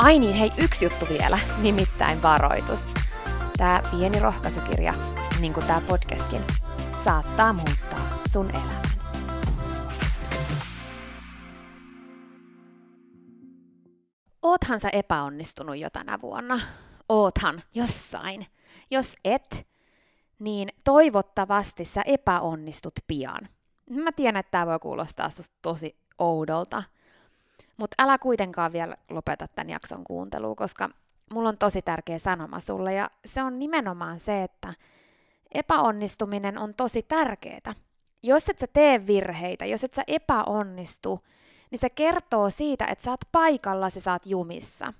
Ai niin, hei, yksi juttu vielä, nimittäin varoitus. Tämä pieni rohkaisukirja, niin kuin tämä podcastkin, saattaa muuttaa sun elämän. Oothan sä epäonnistunut jo tänä vuonna? Oothan jossain. Jos et, niin toivottavasti sä epäonnistut pian. Mä tiedän, että tämä voi kuulostaa tosi oudolta – mutta älä kuitenkaan vielä lopeta tämän jakson kuuntelua, koska mulla on tosi tärkeä sanoma sulle ja se on nimenomaan se, että epäonnistuminen on tosi tärkeää. Jos et sä tee virheitä, jos et sä epäonnistu, niin se kertoo siitä, että sä oot paikalla, sä oot jumissa.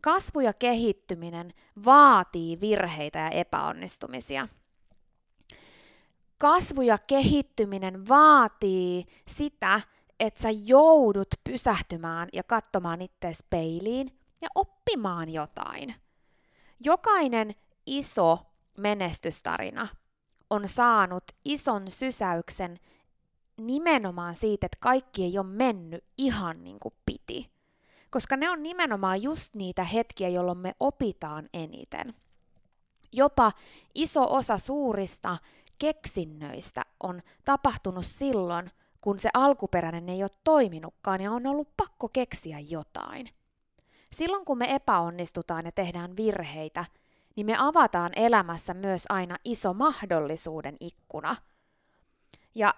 Kasvu ja kehittyminen vaatii virheitä ja epäonnistumisia. Kasvu ja kehittyminen vaatii sitä, että sä joudut pysähtymään ja katsomaan itseäsi peiliin ja oppimaan jotain. Jokainen iso menestystarina on saanut ison sysäyksen nimenomaan siitä, että kaikki ei ole mennyt ihan niin kuin piti. Koska ne on nimenomaan just niitä hetkiä, jolloin me opitaan eniten. Jopa iso osa suurista keksinnöistä on tapahtunut silloin, kun se alkuperäinen ei ole toiminutkaan ja on ollut pakko keksiä jotain. Silloin kun me epäonnistutaan ja tehdään virheitä, niin me avataan elämässä myös aina iso mahdollisuuden ikkuna. Ja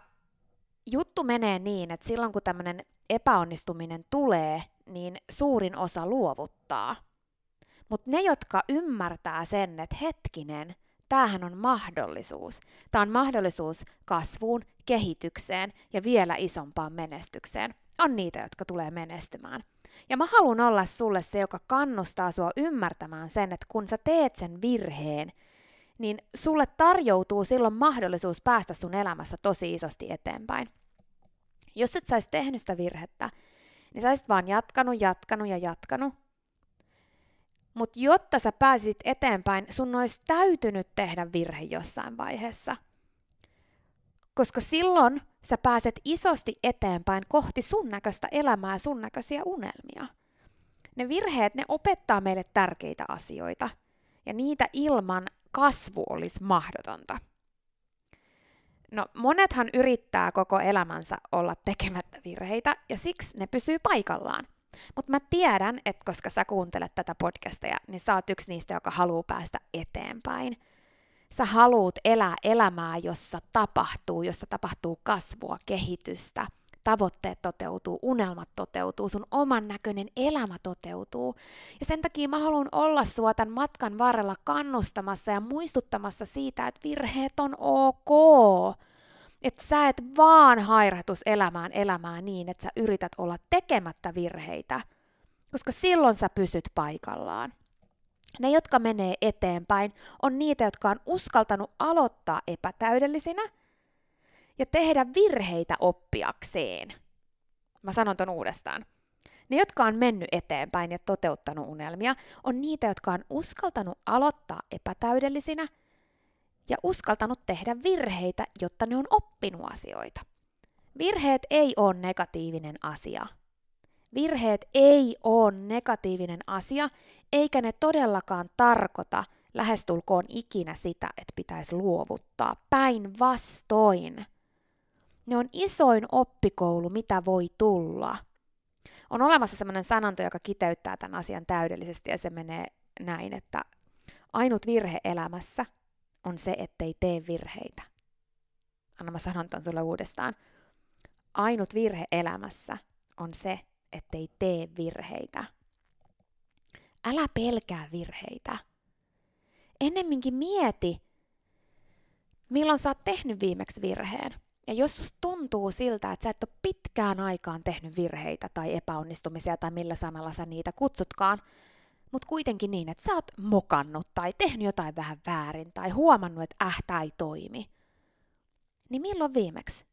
juttu menee niin, että silloin kun tämmöinen epäonnistuminen tulee, niin suurin osa luovuttaa. Mutta ne, jotka ymmärtää sen, että hetkinen, tämähän on mahdollisuus. Tämä on mahdollisuus kasvuun, kehitykseen ja vielä isompaan menestykseen. On niitä, jotka tulee menestymään. Ja mä haluan olla sulle se, joka kannustaa sua ymmärtämään sen, että kun sä teet sen virheen, niin sulle tarjoutuu silloin mahdollisuus päästä sun elämässä tosi isosti eteenpäin. Jos et saisi tehnyt sitä virhettä, niin sä vaan jatkanut, jatkanut ja jatkanut, mutta jotta sä pääsit eteenpäin, sun olisi täytynyt tehdä virhe jossain vaiheessa. Koska silloin sä pääset isosti eteenpäin kohti sun näköistä elämää, sun näköisiä unelmia. Ne virheet, ne opettaa meille tärkeitä asioita. Ja niitä ilman kasvu olisi mahdotonta. No monethan yrittää koko elämänsä olla tekemättä virheitä ja siksi ne pysyy paikallaan. Mutta mä tiedän, että koska sä kuuntelet tätä podcastia, niin sä oot yksi niistä, joka haluaa päästä eteenpäin. Sä haluut elää elämää, jossa tapahtuu, jossa tapahtuu kasvua, kehitystä, tavoitteet toteutuu, unelmat toteutuu, sun oman näköinen elämä toteutuu. Ja sen takia mä haluan olla sua tämän matkan varrella kannustamassa ja muistuttamassa siitä, että virheet on ok. Että sä et vaan hairatus elämään elämää niin, että sä yrität olla tekemättä virheitä, koska silloin sä pysyt paikallaan. Ne, jotka menee eteenpäin, on niitä, jotka on uskaltanut aloittaa epätäydellisinä ja tehdä virheitä oppiakseen. Mä sanon ton uudestaan. Ne, jotka on mennyt eteenpäin ja toteuttanut unelmia, on niitä, jotka on uskaltanut aloittaa epätäydellisinä ja uskaltanut tehdä virheitä, jotta ne on oppinut asioita. Virheet ei ole negatiivinen asia. Virheet ei ole negatiivinen asia, eikä ne todellakaan tarkoita lähestulkoon ikinä sitä, että pitäisi luovuttaa. Päinvastoin. Ne on isoin oppikoulu, mitä voi tulla. On olemassa sellainen sananto, joka kiteyttää tämän asian täydellisesti, ja se menee näin, että ainut virhe elämässä on se, ettei tee virheitä. Anna mä sanon ton sulle uudestaan. Ainut virhe elämässä on se, ettei tee virheitä. Älä pelkää virheitä. Ennemminkin mieti, milloin sä oot tehnyt viimeksi virheen. Ja jos tuntuu siltä, että sä et ole pitkään aikaan tehnyt virheitä tai epäonnistumisia tai millä sanalla sä niitä kutsutkaan, mutta kuitenkin niin, että sä oot mokannut tai tehnyt jotain vähän väärin tai huomannut, että ähtä ei toimi, niin milloin viimeksi?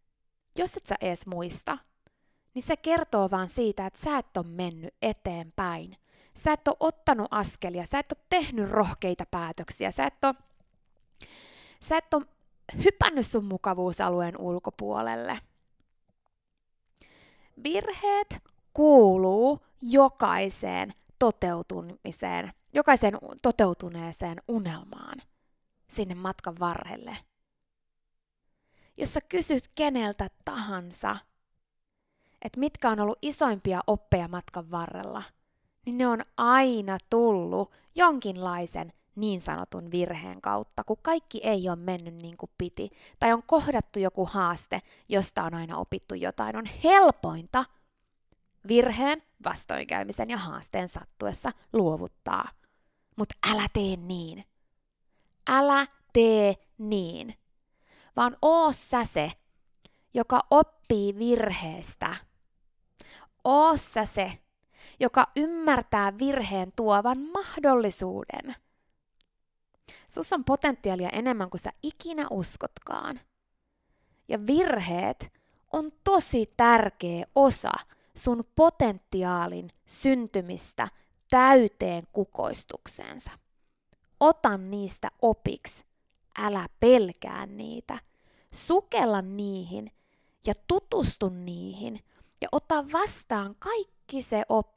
Jos et sä ees muista, niin se kertoo vaan siitä, että sä et ole mennyt eteenpäin. Sä et ole ottanut askelia, sä et ole tehnyt rohkeita päätöksiä, sä et ole, sä et ole hypännyt sun mukavuusalueen ulkopuolelle. Virheet kuuluu jokaiseen toteutumiseen, jokaiseen toteutuneeseen unelmaan sinne matkan varrelle. Jos sä kysyt keneltä tahansa, että mitkä on ollut isoimpia oppeja matkan varrella, niin ne on aina tullut jonkinlaisen niin sanotun virheen kautta, kun kaikki ei ole mennyt niin kuin piti, tai on kohdattu joku haaste, josta on aina opittu jotain, on helpointa virheen, vastoinkäymisen ja haasteen sattuessa luovuttaa. Mutta älä tee niin. Älä tee niin. Vaan oo sä se, joka oppii virheestä. Oo sä se, joka ymmärtää virheen tuovan mahdollisuuden – Sus on potentiaalia enemmän kuin sä ikinä uskotkaan. Ja virheet on tosi tärkeä osa sun potentiaalin syntymistä täyteen kukoistukseensa. Ota niistä opiksi, älä pelkää niitä. Sukella niihin ja tutustu niihin ja ota vastaan kaikki se oppi,